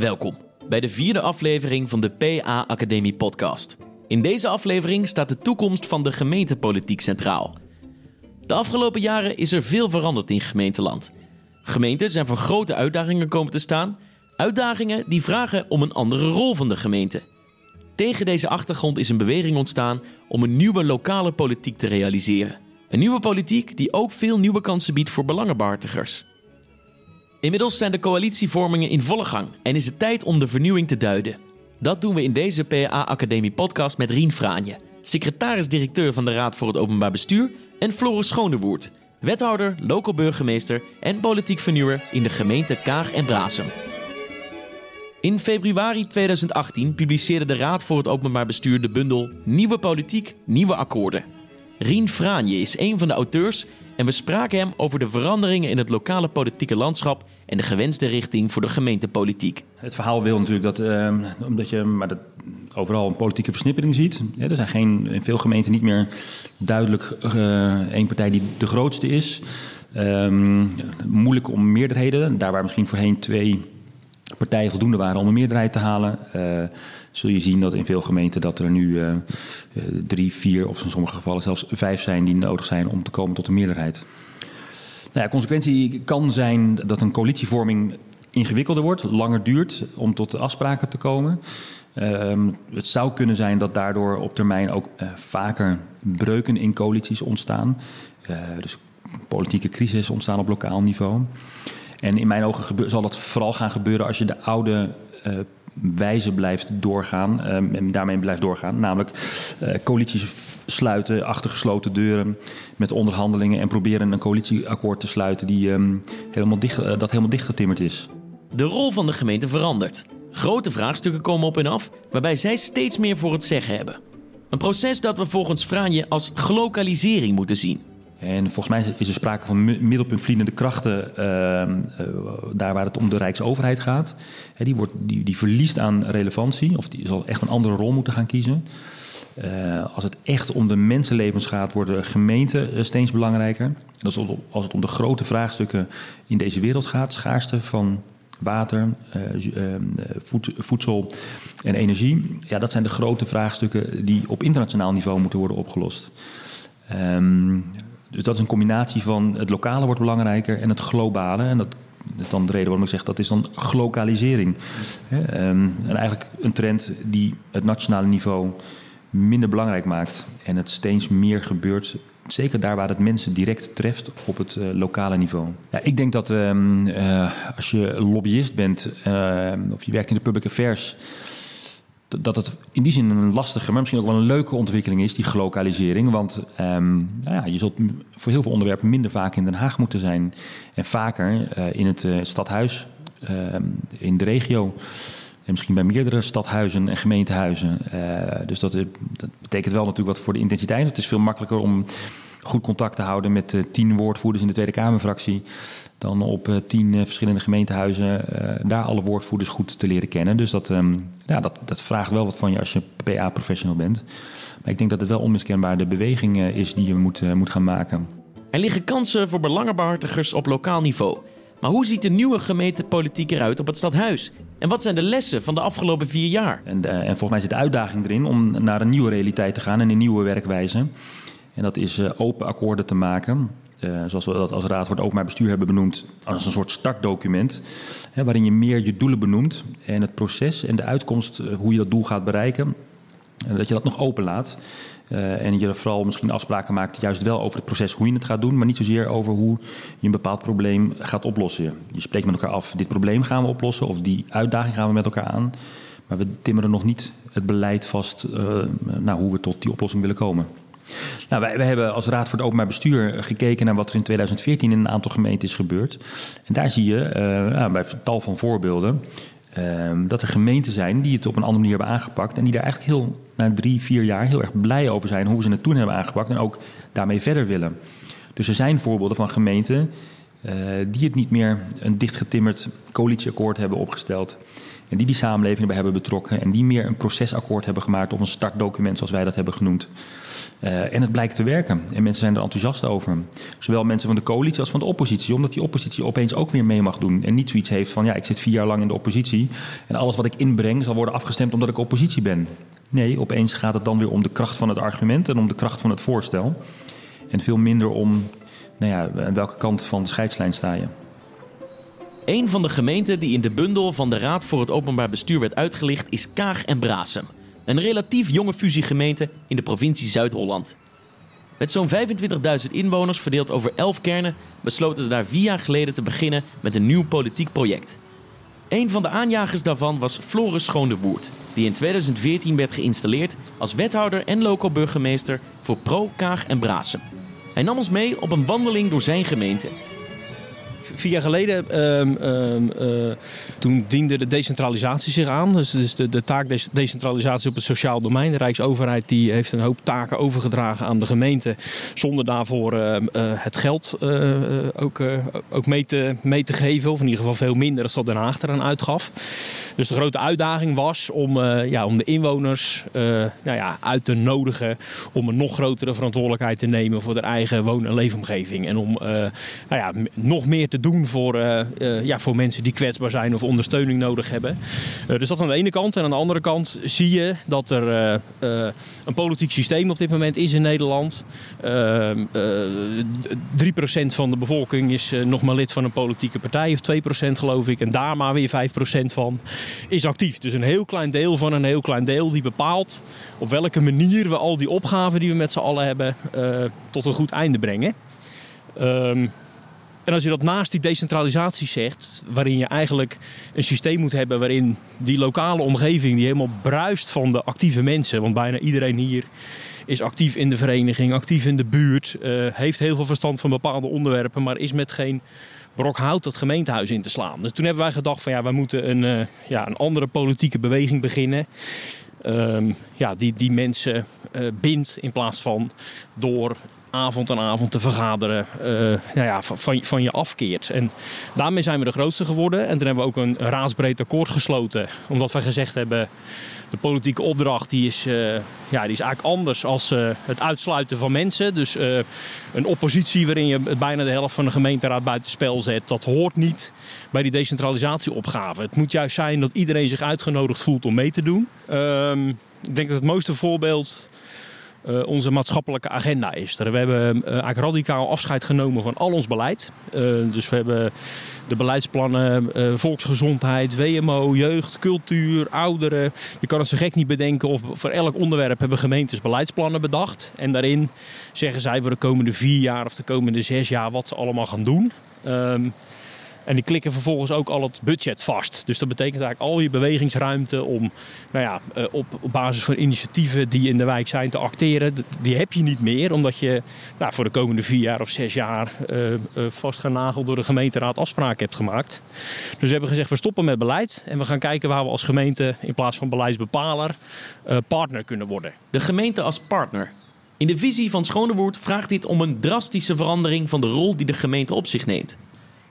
Welkom bij de vierde aflevering van de PA Academie podcast. In deze aflevering staat de toekomst van de gemeentepolitiek centraal. De afgelopen jaren is er veel veranderd in gemeenteland. Gemeenten zijn voor grote uitdagingen komen te staan. Uitdagingen die vragen om een andere rol van de gemeente. Tegen deze achtergrond is een beweging ontstaan om een nieuwe lokale politiek te realiseren. Een nieuwe politiek die ook veel nieuwe kansen biedt voor belangenbehartigers. Inmiddels zijn de coalitievormingen in volle gang en is het tijd om de vernieuwing te duiden. Dat doen we in deze PA Academie podcast met Rien Fraanje, secretaris-directeur van de Raad voor het Openbaar Bestuur, en Floris Schonewoert, wethouder, local burgemeester en politiek vernieuwer in de gemeente Kaag en Brasem. In februari 2018 publiceerde de Raad voor het Openbaar Bestuur de bundel Nieuwe Politiek, Nieuwe Akkoorden. Rien Fraanje is een van de auteurs en we spraken hem over de veranderingen in het lokale politieke landschap en de gewenste richting voor de gemeentepolitiek. Het verhaal wil natuurlijk dat, uh, omdat je maar dat overal een politieke versnippering ziet. Ja, er zijn geen, in veel gemeenten niet meer duidelijk uh, één partij die de grootste is. Um, moeilijk om meerderheden, daar waar misschien voorheen twee partijen voldoende waren om een meerderheid te halen. Uh, zul je zien dat in veel gemeenten dat er nu uh, drie, vier of in sommige gevallen zelfs vijf zijn die nodig zijn om te komen tot een meerderheid. Nou ja, consequentie kan zijn dat een coalitievorming ingewikkelder wordt, langer duurt om tot afspraken te komen. Uh, het zou kunnen zijn dat daardoor op termijn ook uh, vaker breuken in coalities ontstaan. Uh, dus politieke crisis ontstaan op lokaal niveau. En in mijn ogen zal dat vooral gaan gebeuren als je de oude wijze blijft doorgaan. Um, en daarmee blijft doorgaan. Namelijk uh, coalities sluiten achter gesloten deuren met onderhandelingen. En proberen een coalitieakkoord te sluiten die, um, helemaal dicht, uh, dat helemaal dichtgetimmerd is. De rol van de gemeente verandert. Grote vraagstukken komen op en af, waarbij zij steeds meer voor het zeggen hebben. Een proces dat we volgens Franje als glokalisering moeten zien. En volgens mij is er sprake van middelpuntvliedende krachten uh, uh, daar waar het om de Rijksoverheid gaat. Die, wordt, die, die verliest aan relevantie, of die zal echt een andere rol moeten gaan kiezen. Uh, als het echt om de mensenlevens gaat, worden gemeenten steeds belangrijker. Dat is als het om de grote vraagstukken in deze wereld gaat, schaarste van water, voed, voedsel en energie. Ja, dat zijn de grote vraagstukken die op internationaal niveau moeten worden opgelost. Um, dus dat is een combinatie van het lokale wordt belangrijker en het globale. En dat dan de reden waarom ik zeg dat is dan glokalisering. En eigenlijk een trend die het nationale niveau minder belangrijk maakt. En het steeds meer gebeurt Zeker daar waar het mensen direct treft op het uh, lokale niveau. Ja, ik denk dat um, uh, als je lobbyist bent uh, of je werkt in de public affairs, dat het in die zin een lastige, maar misschien ook wel een leuke ontwikkeling is, die gelokalisering. Want um, nou ja, je zult voor heel veel onderwerpen minder vaak in Den Haag moeten zijn. En vaker uh, in het uh, stadhuis, uh, in de regio. En misschien bij meerdere stadhuizen en gemeentehuizen. Uh, dus dat, dat, betekent wel natuurlijk wat voor de intensiteit. Het is veel makkelijker om goed contact te houden met uh, tien woordvoerders in de Tweede Kamerfractie. Dan op uh, tien uh, verschillende gemeentehuizen daar alle woordvoerders goed te leren kennen. Dus dat, um, ja, dat, dat vraagt wel wat van je als je PA-professional bent. Maar ik denk dat het wel onmiskenbaar de beweging is die je moet, moet gaan maken. Er liggen kansen voor belangenbehartigers op lokaal niveau. Maar hoe ziet de nieuwe gemeentepolitiek eruit op het stadhuis? En wat zijn de lessen van de afgelopen vier jaar? En, en volgens mij zit de uitdaging erin om naar een nieuwe realiteit te gaan en een nieuwe werkwijze. En dat is uh, open akkoorden te maken. Uh, zoals we dat als Raad voor het Openbaar Bestuur hebben benoemd, als een soort startdocument. Hè, waarin je meer je doelen benoemt en het proces en de uitkomst, uh, hoe je dat doel gaat bereiken. En dat je dat nog open laat. en je vooral misschien afspraken maakt, juist wel over het proces, hoe je het gaat doen, maar niet zozeer over hoe je een bepaald probleem gaat oplossen. Je spreekt met elkaar af, dit probleem gaan we oplossen of die uitdaging gaan we met elkaar aan. Maar we timmeren nog niet het beleid vast nou, hoe we tot die oplossing willen komen. Nou, wij, hebben als Raad voor het Openbaar Bestuur gekeken naar wat er in 2014 in een aantal gemeenten is gebeurd. En daar zie je uh, nou, bij tal van voorbeelden uh, dat er gemeenten zijn die het op een andere manier hebben aangepakt. En die daar eigenlijk heel, na drie, vier jaar heel erg blij over zijn hoe ze het toen hebben aangepakt. En ook daarmee verder willen. Dus er zijn voorbeelden van gemeenten die het niet meer een dichtgetimmerd coalitieakkoord hebben opgesteld. En die die samenleving hebben betrokken. En die meer een procesakkoord hebben gemaakt of een startdocument zoals wij dat hebben genoemd. Uh, en het blijkt te werken. En mensen zijn er enthousiast over. Zowel mensen van de coalitie als van de oppositie. Omdat die oppositie opeens ook weer mee mag doen. En niet zoiets heeft van ja, ik zit vier jaar lang in de oppositie. En alles wat ik inbreng zal worden afgestemd omdat ik oppositie ben. Nee, opeens gaat het dan weer om de kracht van het argument en om de kracht van het voorstel. En veel minder om nou ja, aan welke kant van de scheidslijn sta je. Een van de gemeenten die in de bundel van de Raad voor het Openbaar Bestuur werd uitgelicht is Kaag en Brasem. Een relatief jonge fusiegemeente in de provincie Zuid-Holland. Met zo'n 25.000 inwoners verdeeld over 11 kernen besloten ze daar vier jaar geleden te beginnen met een nieuw politiek project. Een van de aanjagers daarvan was Floris Schoondewoerd, die in 2014 werd geïnstalleerd als wethouder en local burgemeester voor Pro, Kaag en Brasem. Hij nam ons mee op een wandeling door zijn gemeente vier jaar geleden, um, um, uh, toen diende de decentralisatie zich aan. Dus, dus de, de taak decentralisatie op het sociaal domein. De Rijksoverheid die heeft een hoop taken overgedragen aan de gemeente. Zonder daarvoor uh, uh, het geld ook, ook mee, te, mee te geven. Of in ieder geval veel minder dan Den Haag eraan uitgaf. Dus de grote uitdaging was om, ja, om de inwoners nou ja, uit te nodigen. Om een nog grotere verantwoordelijkheid te nemen voor de eigen woon- en leefomgeving. En om nou ja, nog meer te doen voor, uh, uh, ja, voor mensen die kwetsbaar zijn of ondersteuning nodig hebben. Uh, dus dat aan de ene kant. En aan de andere kant zie je dat er een politiek systeem op dit moment is in Nederland. 3% van de bevolking is nog maar lid van een politieke partij, of 2% geloof ik. En daar maar weer 5% van is actief. Dus een heel klein deel van een heel klein deel die bepaalt op welke manier we al die opgaven die we met z'n allen hebben tot een goed einde brengen. Um, en als je dat naast die decentralisatie zegt, waarin je eigenlijk een systeem moet hebben waarin die lokale omgeving, die helemaal bruist van de actieve mensen, want bijna iedereen hier is actief in de vereniging, actief in de buurt, uh, heeft heel veel verstand van bepaalde onderwerpen, maar is met geen brok hout dat gemeentehuis in te slaan. Dus toen hebben wij gedacht van ja, wij moeten een, uh, ja, een andere politieke beweging beginnen. Um, ja, die, die mensen uh, bindt in plaats van door avond aan avond te vergaderen uh, nou ja, van, van je afkeert. En daarmee zijn we de grootste geworden. En toen hebben we ook een raadsbreed akkoord gesloten. Omdat wij gezegd hebben, de politieke opdracht die is, uh, ja, die is eigenlijk anders als uh, het uitsluiten van mensen. Dus een oppositie waarin je bijna de helft van de gemeenteraad buitenspel zet. Dat hoort niet bij die decentralisatieopgave. Het moet juist zijn dat iedereen zich uitgenodigd voelt om mee te doen. Ehm, ik denk dat het mooiste voorbeeld uh, onze maatschappelijke agenda is. We hebben uh, eigenlijk radicaal afscheid genomen van al ons beleid. Uh, dus we hebben de beleidsplannen volksgezondheid, WMO, jeugd, cultuur, ouderen. Je kan het zo gek niet bedenken of voor elk onderwerp hebben gemeentes beleidsplannen bedacht. En daarin zeggen zij voor de komende vier jaar of de komende zes jaar wat ze allemaal gaan doen. Ehm, en die klikken vervolgens ook al het budget vast. Dus dat betekent eigenlijk al je bewegingsruimte om nou ja, eh, op, basis van initiatieven die in de wijk zijn te acteren. Die heb je niet meer, omdat je nou, voor de komende vier jaar of zes jaar uh, uh, vastgenageld door de gemeenteraad afspraken hebt gemaakt. Dus we hebben gezegd, we stoppen met beleid en we gaan kijken waar we als gemeente in plaats van beleidsbepaler partner kunnen worden. De gemeente als partner. In de visie van Schonewoerd vraagt dit om een drastische verandering van de rol die de gemeente op zich neemt.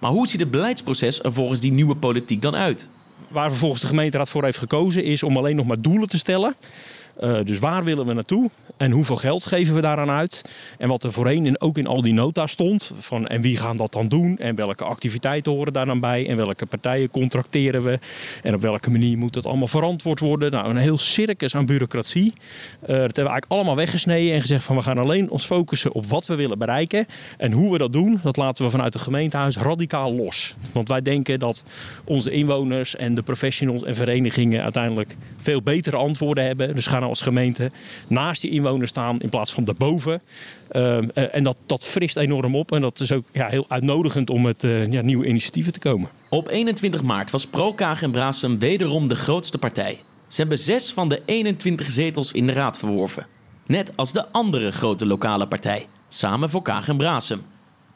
Maar hoe ziet het beleidsproces er volgens die nieuwe politiek dan uit? Waar vervolgens de gemeenteraad voor heeft gekozen is om alleen nog maar doelen te stellen. Uh, dus waar willen we naartoe en hoeveel geld geven we daaraan uit? En wat er voorheen in, ook in al die nota stond, van en wie gaan dat dan doen en welke activiteiten horen daar dan bij en welke partijen contracteren we en op welke manier moet dat allemaal verantwoord worden? Nou, een heel circus aan bureaucratie. Uh, dat hebben we eigenlijk allemaal weggesneden en gezegd van we gaan alleen ons focussen op wat we willen bereiken en hoe we dat doen, dat laten we vanuit het gemeentehuis radicaal los. Want wij denken dat onze inwoners en de professionals en verenigingen uiteindelijk veel betere antwoorden hebben. Dus gaan als gemeente naast die inwoners staan in plaats van daarboven. Uh, en dat, dat frist enorm op en dat is ook ja, heel uitnodigend om met uh, ja, nieuwe initiatieven te komen. Op 21 maart was ProKaag en Brasem wederom de grootste partij. Ze hebben zes van de 21 zetels in de raad verworven. Net als de andere grote lokale partij, Samen voor Kaag en Brasem.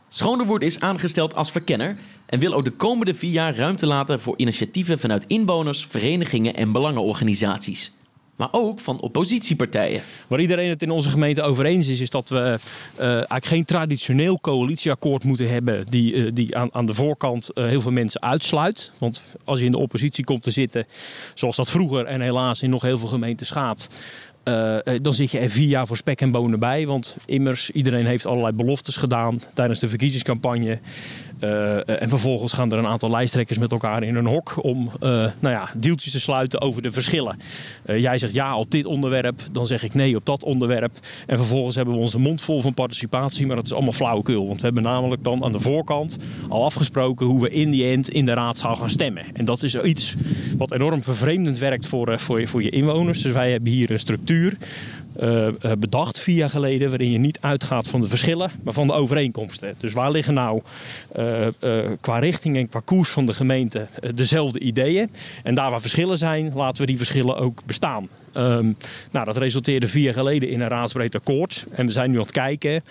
Schonewoord is aangesteld als verkenner en wil ook de komende vier jaar ruimte laten voor initiatieven vanuit inwoners, verenigingen en belangenorganisaties. Maar ook van oppositiepartijen. Waar iedereen het in onze gemeente over eens is, is dat we uh, eigenlijk geen traditioneel coalitieakkoord moeten hebben die, uh, die aan, aan de voorkant uh, heel veel mensen uitsluit. Want als je in de oppositie komt te zitten, zoals dat vroeger en helaas in nog heel veel gemeentes gaat, uh, dan zit je er vier jaar voor spek en bonen bij. Want immers, iedereen heeft allerlei beloftes gedaan tijdens de verkiezingscampagne. Uh, en vervolgens gaan er een aantal lijsttrekkers met elkaar in een hok om nou ja, deeltjes te sluiten over de verschillen. jij zegt ja op dit onderwerp, dan zeg ik nee op dat onderwerp. En vervolgens hebben we onze mond vol van participatie, maar dat is allemaal flauwekul. Want we hebben namelijk dan aan de voorkant al afgesproken hoe we in die end in de raadzaal gaan stemmen. En dat is iets wat enorm vervreemdend werkt voor, voor, je, voor je inwoners. Dus wij hebben hier een structuur uh, bedacht vier jaar geleden, waarin je niet uitgaat van de verschillen, maar van de overeenkomsten. Dus waar liggen nou uh, qua richting en qua koers van de gemeente dezelfde ideeën? En daar waar verschillen zijn, laten we die verschillen ook bestaan. Um, nou, dat resulteerde vier jaar geleden in een raadsbreed akkoord. En we zijn nu aan het kijken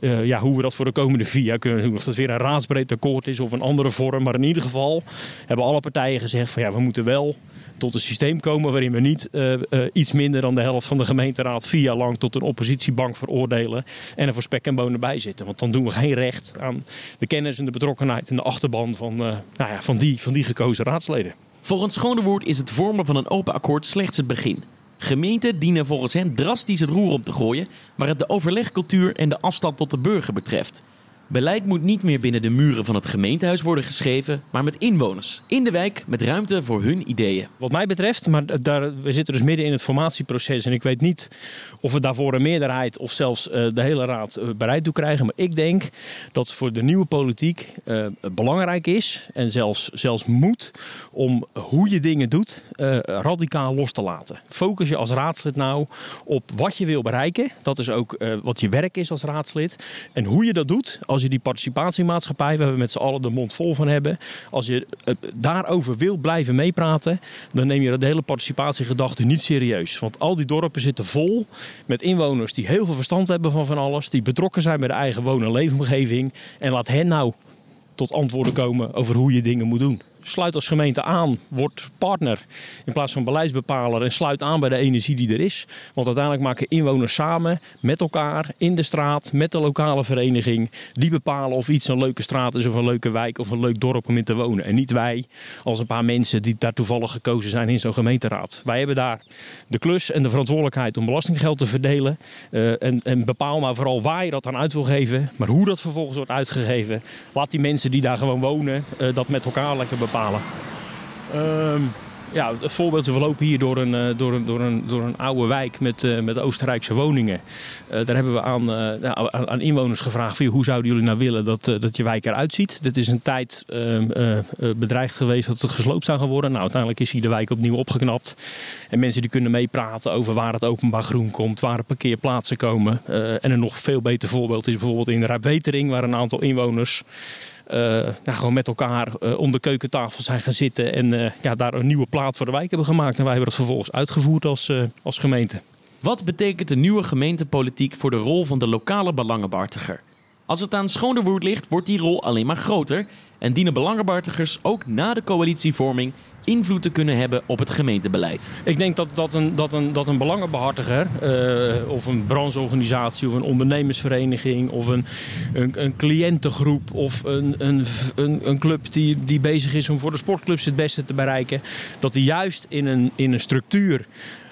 ja, hoe we dat voor de komende vier jaar kunnen doen. Of dat weer een raadsbreed akkoord is of een andere vorm. Maar in ieder geval hebben alle partijen gezegd van ja, we moeten wel tot een systeem komen waarin we niet uh, uh, iets minder dan de helft van de gemeenteraad vier jaar lang tot een oppositiebank veroordelen en er voor spek en bonen bij zitten. Want dan doen we geen recht aan de kennis en de betrokkenheid en de achterban van, uh, nou ja, van, die, van die gekozen raadsleden. Volgens Schonewoord is het vormen van een open akkoord slechts het begin. Gemeenten dienen volgens hem drastisch het roer op te gooien waar het de overlegcultuur en de afstand tot de burger betreft. Beleid moet niet meer binnen de muren van het gemeentehuis worden geschreven, maar met inwoners. In de wijk met ruimte voor hun ideeën. Wat mij betreft, maar daar, we zitten dus midden in het formatieproces en ik weet niet of we daarvoor een meerderheid of zelfs uh, de hele raad uh, bereid toe krijgen. Maar ik denk dat voor de nieuwe politiek uh, belangrijk is en zelfs, zelfs moet om hoe je dingen doet radicaal los te laten. Focus je als raadslid nou op wat je wil bereiken. Dat is ook wat je werk is als raadslid. En hoe je dat doet als je die participatiemaatschappij, waar we met z'n allen de mond vol van hebben, als je daarover wil blijven meepraten, dan neem je de hele participatiegedachte niet serieus. Want al die dorpen zitten vol met inwoners die heel veel verstand hebben van van alles, die betrokken zijn bij de eigen woon- en leefomgeving. En laat hen nou tot antwoorden komen over hoe je dingen moet doen sluit als gemeente aan, word partner in plaats van beleidsbepaler en sluit aan bij de energie die er is. Want uiteindelijk maken inwoners samen met elkaar in de straat, met de lokale vereniging, die bepalen of iets een leuke straat is of een leuke wijk of een leuk dorp om in te wonen. En niet wij als een paar mensen die daar toevallig gekozen zijn in zo'n gemeenteraad. Wij hebben daar de klus en de verantwoordelijkheid om belastinggeld te verdelen. Uh, en, en bepaal maar vooral waar je dat aan uit wil geven, maar hoe dat vervolgens wordt uitgegeven. Laat die mensen die daar gewoon wonen uh, dat met elkaar lekker bepalen Um, ja, het voorbeeld, we lopen hier door een, door een, door een, door een oude wijk met, uh, met Oostenrijkse woningen. Uh, daar hebben we aan, uh, aan inwoners gevraagd: hoe zouden jullie nou willen dat, dat je wijk eruit ziet? Dit is een tijd ehm, bedreigd geweest dat het gesloopt zou gaan worden. Nou, uiteindelijk is hier de wijk opnieuw opgeknapt. En mensen die kunnen meepraten over waar het openbaar groen komt, waar er parkeerplaatsen komen. en een nog veel beter voorbeeld is bijvoorbeeld in Rijpwetering, waar een aantal inwoners. Nou, gewoon met elkaar uh, om de keukentafel zijn gaan zitten en uh, ja, daar een nieuwe plaat voor de wijk hebben gemaakt. En wij hebben dat vervolgens uitgevoerd als, als gemeente. Wat betekent de nieuwe gemeentepolitiek voor de rol van de lokale belangenbehartiger? Als het aan Schoonderwoerd ligt, wordt die rol alleen maar groter en dienen belangenbehartigers ook na de coalitievorming invloed te kunnen hebben op het gemeentebeleid? Ik denk dat, dat, een, dat, een, dat een belangenbehartiger, uh, of een brancheorganisatie, of een ondernemersvereniging, of een, een, een cliëntengroep, of een, een, een, een, club die, die bezig is om voor de sportclubs het beste te bereiken, dat die juist in een, in een structuur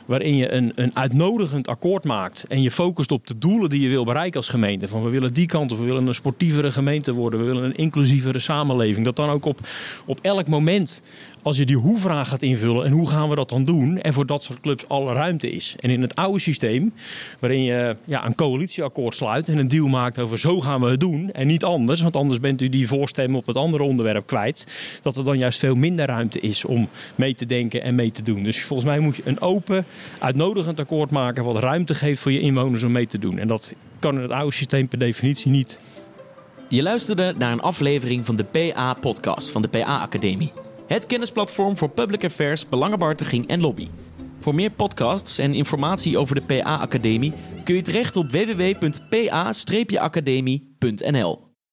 waarin je een, een uitnodigend akkoord maakt en je focust op de doelen die je wil bereiken als gemeente. Van we willen die kant op, we willen een sportievere gemeente worden, we willen een inclusievere samenleving. Dat dan ook op, op elk moment, als je die hoe-vraag gaat invullen en hoe gaan we dat dan doen, en voor dat soort clubs alle ruimte is. En in het oude systeem, waarin je ja, een coalitieakkoord sluit en een deal maakt over zo gaan we het doen en niet anders, want anders bent u die voorstem op het andere onderwerp kwijt, dat er dan juist veel minder ruimte is om mee te denken en mee te doen. Dus volgens mij moet je een open, uitnodigend akkoord maken wat ruimte geeft voor je inwoners om mee te doen. En dat kan in het oude systeem per definitie niet. Je luisterde naar een aflevering van de PA-podcast van de PA-academie. Het kennisplatform voor public affairs, belangenbehartiging en lobby. Voor meer podcasts en informatie over de PA-academie kun je terecht op www.pa-academie.nl.